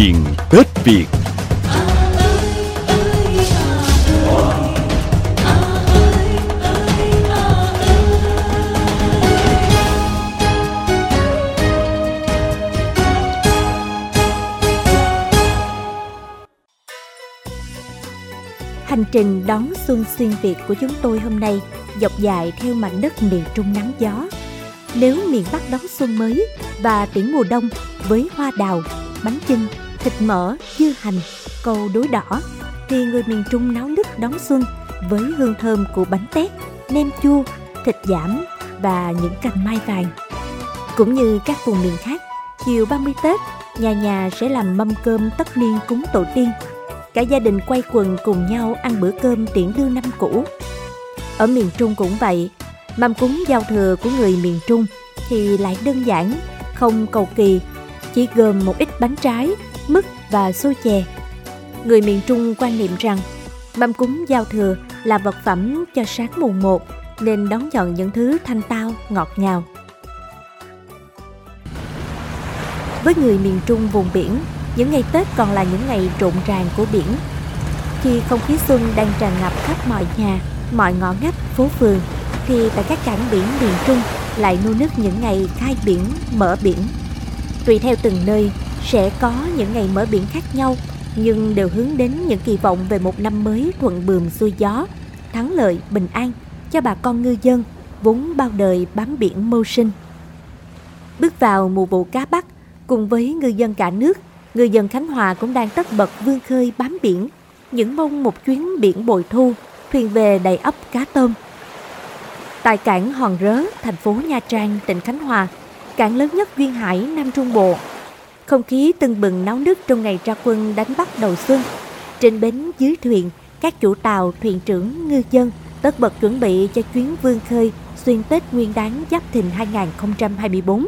Miền Tết Việt Hành trình đón xuân xuyên Việt của chúng tôi hôm nay dọc dài theo mảnh đất miền Trung nắng gió. Nếu miền Bắc đón xuân mới và tiễn mùa đông với hoa đào, bánh chưng, thịt mỡ, dưa hành, câu đối đỏ, thì người miền Trung náo nức đón xuân với hương thơm của bánh tét, nem chua, thịt giảm và những cành mai vàng. Cũng như các vùng miền khác, chiều 30 Tết, nhà nhà sẽ làm mâm cơm tất niên cúng tổ tiên cả gia đình quay quần cùng nhau ăn bữa cơm tiễn đưa năm cũ. Ở miền Trung cũng vậy, mâm cúng giao thừa của người miền Trung thì lại đơn giản, không cầu kỳ, chỉ gồm một ít bánh trái, mứt và xôi chè. Người miền Trung quan niệm rằng mâm cúng giao thừa là vật phẩm cho sáng mùng 1 nên đón nhận những thứ thanh tao, ngọt ngào. Với người miền Trung vùng biển, những ngày Tết còn là những ngày rộn ràng của biển. Khi không khí xuân đang tràn ngập khắp mọi nhà, mọi ngõ ngách, phố phường, thì tại các cảng biển miền Trung lại nô nức những ngày khai biển, mở biển. Tùy theo từng nơi, sẽ có những ngày mở biển khác nhau, nhưng đều hướng đến những kỳ vọng về một năm mới thuận buồm xuôi gió, thắng lợi, bình an cho bà con ngư dân, vốn bao đời bám biển mưu sinh. Bước vào mùa vụ cá bắt, cùng với ngư dân cả nước, ngư dân Khánh Hòa cũng đang tất bật vươn khơi bám biển, những mong một chuyến biển bội thu, thuyền về đầy ấp cá tôm. Tại cảng Hòn Rớ, thành phố Nha Trang, tỉnh Khánh Hòa, cảng lớn nhất duyên hải Nam Trung Bộ. Không khí tưng bừng náo nức trong ngày ra quân đánh bắt đầu xuân. Trên bến dưới thuyền, các chủ tàu, thuyền trưởng, ngư dân tất bật chuẩn bị cho chuyến vươn khơi xuyên Tết Nguyên đán Giáp Thìn 2024.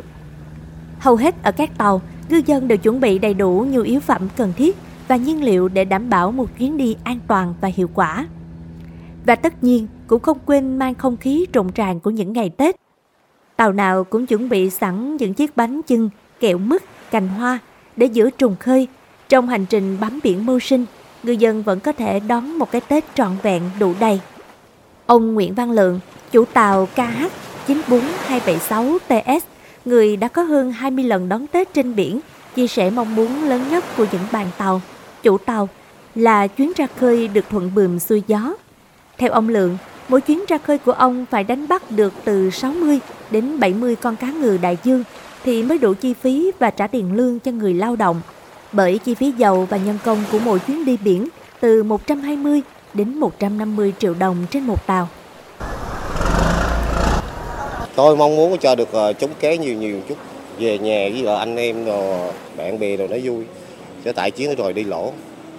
Hầu hết ở các tàu ngư dân đều chuẩn bị đầy đủ nhu yếu phẩm cần thiết và nhiên liệu để đảm bảo một chuyến đi an toàn và hiệu quả. Và tất nhiên cũng không quên mang không khí rộn ràng của những ngày Tết. Tàu nào cũng chuẩn bị sẵn những chiếc bánh chưng, kẹo mứt, cành hoa để giữ trùng khơi. Trong hành trình bám biển mưu sinh, người dân vẫn có thể đón một cái Tết trọn vẹn đủ đầy. Ông Nguyễn Văn Lượng, chủ tàu KH 94276TS người đã có hơn 20 lần đón Tết trên biển, chia sẻ mong muốn lớn nhất của những bàn tàu, chủ tàu là chuyến ra khơi được thuận bườm xuôi gió. Theo ông Lượng, mỗi chuyến ra khơi của ông phải đánh bắt được từ 60 đến 70 con cá ngừ đại dương thì mới đủ chi phí và trả tiền lương cho người lao động. Bởi chi phí dầu và nhân công của mỗi chuyến đi biển từ 120 đến 150 triệu đồng trên một tàu. Tôi mong muốn cho được ờ, chống ké kế nhiều nhiều chút, về nhà với vợ anh em rồi bạn bè rồi nó vui chứ tại chuyến rồi đi lỗ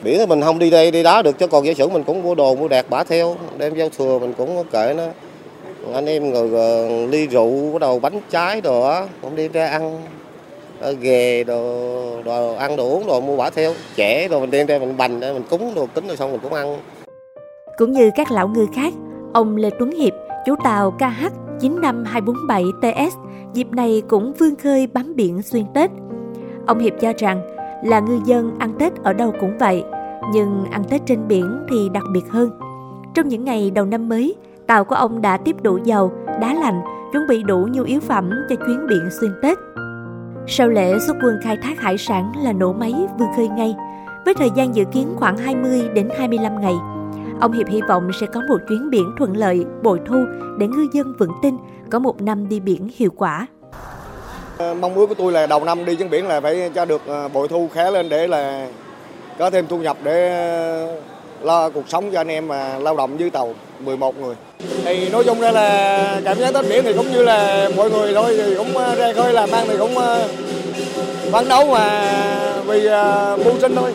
biển thì mình không đi đây, đi đó được, chứ còn giả sử mình cũng mua đồ, mua đạt bả theo, đem giao thừa mình cũng kệ nó anh em ngồi ờ, ly rượu bắt đầu bánh trái đồ á cũng đi ra ăn ờ, ghề đồ, đồ ăn đồ uống đồ mua bả theo trẻ rồi mình đem ra mình bành mình cúng đồ kính rồi xong mình cũng ăn cũng như các lão ngư khác ông Lê Tuấn Hiệp chủ tàu KH 95247TS dịp này cũng vươn khơi bám biển xuyên Tết. Ông Hiệp cho rằng là ngư dân ăn Tết ở đâu cũng vậy, nhưng ăn Tết trên biển thì đặc biệt hơn. Trong những ngày đầu năm mới, tàu của ông đã tiếp đủ dầu, đá lạnh, chuẩn bị đủ nhu yếu phẩm cho chuyến biển xuyên Tết. Sau lễ xuất quân khai thác hải sản là nổ máy vươn khơi ngay, với thời gian dự kiến khoảng 20 đến 25 ngày. Ông Hiệp hy vọng sẽ có một chuyến biển thuận lợi, bội thu để ngư dân vững tin có một năm đi biển hiệu quả. Ờ, mong muốn của tôi là đầu năm đi trên biển là phải cho được ờ, bội thu khá lên để là có thêm thu nhập để lo cuộc sống cho anh em mà lao động dưới tàu 11 người. Thì nói chung ra là cảm giác Tết biển thì cũng như là mọi người thôi thì cũng ờ, ra khơi làm ăn thì cũng ờ, phấn đấu mà vì ờ, mưu sinh thôi.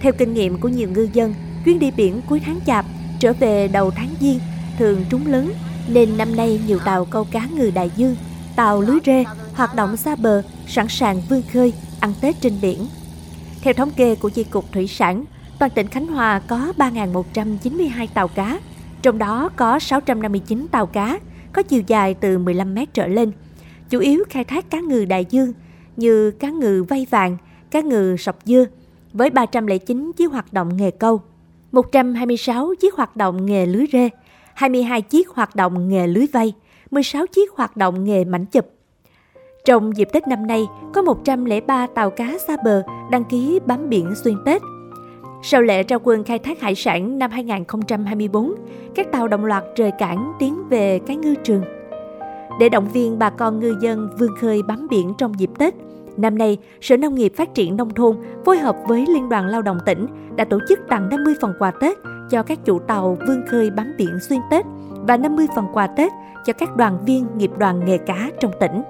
Theo kinh nghiệm của nhiều ngư dân, chuyến đi biển cuối tháng chạp trở về đầu tháng giêng thường trúng lớn nên năm nay nhiều tàu câu cá ngừ đại dương, tàu lưới rê hoạt động xa bờ, sẵn sàng vươn khơi, ăn Tết trên biển. Theo thống kê của Chi cục Thủy sản, toàn tỉnh Khánh Hòa có 3.192 tàu cá, trong đó có 659 tàu cá có chiều dài từ 15 mét trở lên, chủ yếu khai thác cá ngừ đại dương như cá ngừ vây vàng, cá ngừ sọc dưa, với 309 chiếc hoạt động nghề câu, 126 chiếc hoạt động nghề lưới rê, 22 chiếc hoạt động nghề lưới vây, 16 chiếc hoạt động nghề mảnh chụp. Trong dịp Tết năm nay, có 103 tàu cá xa bờ đăng ký bám biển xuyên Tết. Sau lễ ra quân khai thác hải sản năm 2024, các tàu đồng loạt rời cảng tiến về cái ngư trường. Để động viên bà con ngư dân vươn khơi bám biển trong dịp Tết, Năm nay, Sở Nông nghiệp Phát triển Nông thôn phối hợp với Liên đoàn Lao động tỉnh đã tổ chức tặng 50 phần quà Tết cho các chủ tàu vươn khơi bám biển xuyên Tết và 50 phần quà Tết cho các đoàn viên nghiệp đoàn nghề cá trong tỉnh.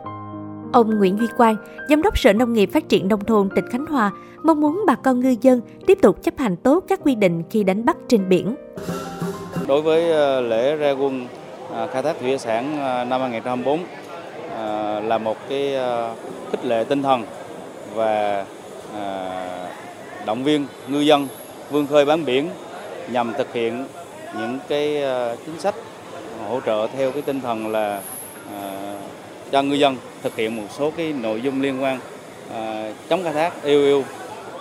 Ông Nguyễn Duy Quang, Giám đốc Sở Nông nghiệp Phát triển Nông thôn tỉnh Khánh Hòa, mong muốn bà con ngư dân tiếp tục chấp hành tốt các quy định khi đánh bắt trên biển. Đối với ờ, lễ ra quân ờ, khai thác thủy sản ờ, năm 2024 là một cái khích lệ tinh thần và động viên ngư dân vươn khơi bám biển nhằm thực hiện những cái chính sách hỗ trợ theo cái tinh thần là cho ngư dân thực hiện một số cái nội dung liên quan à, chống khai thác yêu yêu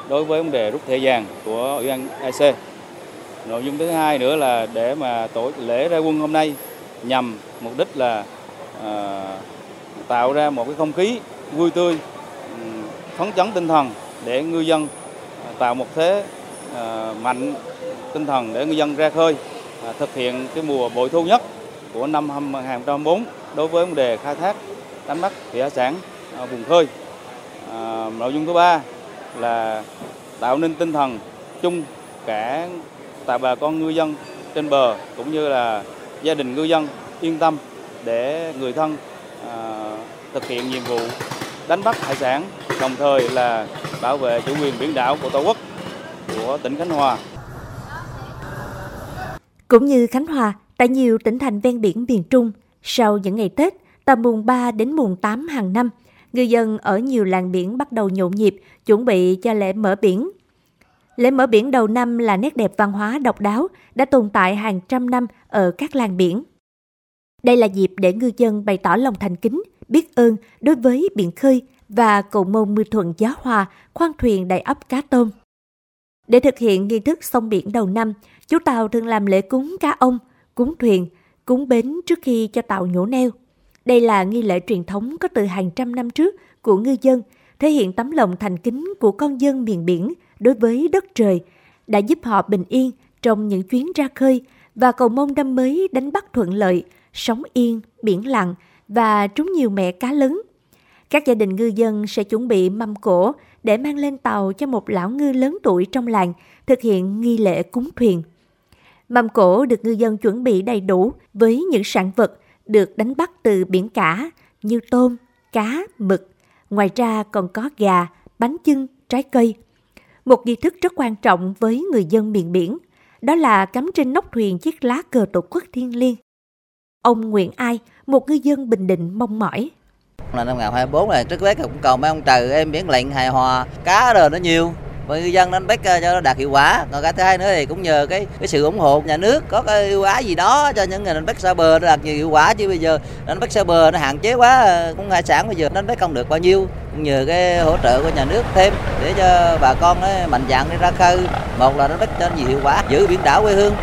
đối với vấn đề rút thẻ vàng của ủy ban EC. Nội dung thứ hai nữa là để mà tổ lễ ra quân hôm nay nhằm mục đích là à, tạo ra một cái không khí vui tươi, phấn chấn tinh thần để ngư dân à, tạo một thế à, mạnh tinh thần để ngư dân ra khơi à, thực hiện cái mùa bội thu nhất của năm 2024 đối với vấn đề khai thác đánh bắt thủy hải sản à, vùng khơi. À, nội dung thứ ba là tạo nên tinh thần chung cả tại bà con ngư dân trên bờ cũng như là gia đình ngư dân yên tâm để người thân à, thực hiện nhiệm vụ đánh bắt hải sản đồng thời là bảo vệ chủ quyền biển đảo của tổ quốc của tỉnh Khánh Hòa. Cũng như Khánh Hòa, tại nhiều tỉnh thành ven biển miền Trung, sau những ngày Tết, tầm mùng 3 đến mùng 8 hàng năm, ngư dân ở nhiều làng biển bắt đầu nhộn nhịp chuẩn bị cho lễ mở biển. Lễ mở biển đầu năm là nét đẹp văn hóa độc đáo đã tồn tại hàng trăm năm ở các làng biển. Đây là dịp để ngư dân bày tỏ lòng thành kính, biết ơn đối với biển khơi và cầu mong mưa thuận gió hòa, khoan thuyền đầy ấp cá tôm. Để thực hiện nghi thức sông biển đầu năm, chú tàu thường làm lễ cúng cá ông, cúng thuyền, cúng bến trước khi cho tàu nhổ neo. Đây là nghi lễ truyền thống có từ hàng trăm năm trước của ngư dân, thể hiện tấm lòng thành kính của con dân miền biển đối với đất trời, đã giúp họ bình yên trong những chuyến ra khơi và cầu mong năm mới đánh bắt thuận lợi, sóng yên, biển lặng và trúng nhiều mẹ cá lớn. Các gia đình ngư dân sẽ chuẩn bị mâm cổ để mang lên tàu cho một lão ngư lớn tuổi trong làng thực hiện nghi lễ cúng thuyền. Mâm cổ được ngư dân chuẩn bị đầy đủ với những sản vật được đánh bắt từ biển cả như tôm, cá, mực. Ngoài ra còn có gà, bánh chưng, trái cây. Một nghi thức rất quan trọng với người dân miền biển, đó là cắm trên nóc thuyền chiếc lá cờ tổ quốc thiên liêng. Ông Nguyễn Ai, một ngư dân Bình Định mong mỏi. Là năm 2024 này trước Tết cũng cầu mấy ông trời em biển lạnh hài hòa, cá rồi nó nhiều, và ngư dân đánh bắt ờ, cho nó đạt hiệu quả. Còn cái thứ hai nữa thì cũng nhờ cái cái sự ủng hộ nhà nước, có cái ưu ái gì đó cho những người đánh bắt xa bờ nó đạt nhiều hiệu quả. Chứ bây giờ đánh bắt xa bờ nó hạn chế quá ờ, cũng hải sản, bây giờ đánh bắt không được bao nhiêu. Cũng nhờ cái hỗ trợ của nhà nước thêm để cho bà con nó mạnh dạn đi ra khơi. Một là đánh bắt cho nhiều hiệu quả, giữ biển đảo quê hương.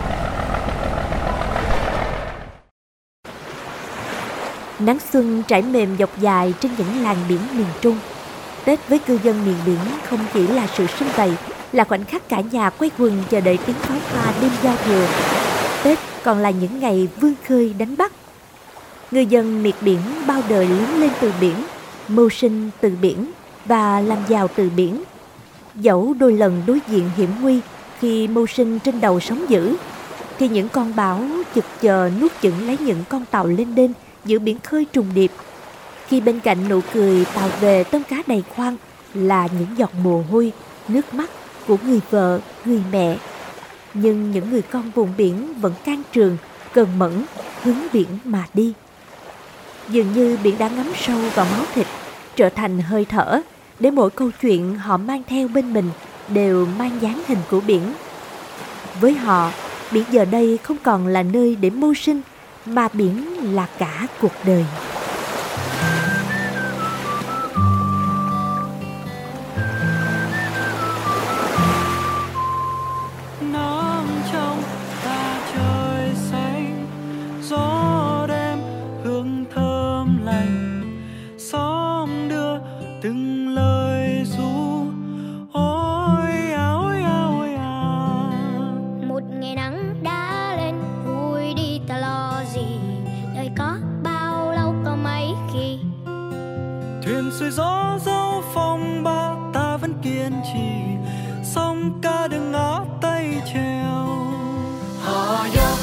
Nắng xuân trải mềm dọc dài trên những làng biển miền Trung. Tết với cư dân miền biển không chỉ là sự sum vầy, là khoảnh khắc cả nhà quay quần chờ đợi tiếng pháo hoa đêm giao thừa. Tết còn là những ngày vươn khơi đánh bắt. Người dân miệt biển bao đời lớn lên từ biển, mưu sinh từ biển và làm giàu từ biển. Dẫu đôi lần đối diện hiểm nguy khi mưu sinh trên đầu sóng dữ, thì những con bão chực chờ nuốt chửng lấy những con tàu lên đên giữa biển khơi trùng điệp khi bên cạnh nụ cười tạo về tôm cá đầy khoang là những giọt mồ hôi, nước mắt của người vợ, người mẹ. Nhưng những người con vùng biển vẫn can trường, cần mẫn, hướng biển mà đi. Dường như biển đã ngấm sâu vào máu thịt, trở thành hơi thở, để mỗi câu chuyện họ mang theo bên mình đều mang dáng hình của biển. Với họ, biển giờ đây không còn là nơi để mưu sinh, mà biển là cả cuộc đời. có bao lâu có mấy khi thuyền xuôi gió dấu phong ba ta vẫn kiên trì sông ca đừng ngã tay treo Hò oh, yeah.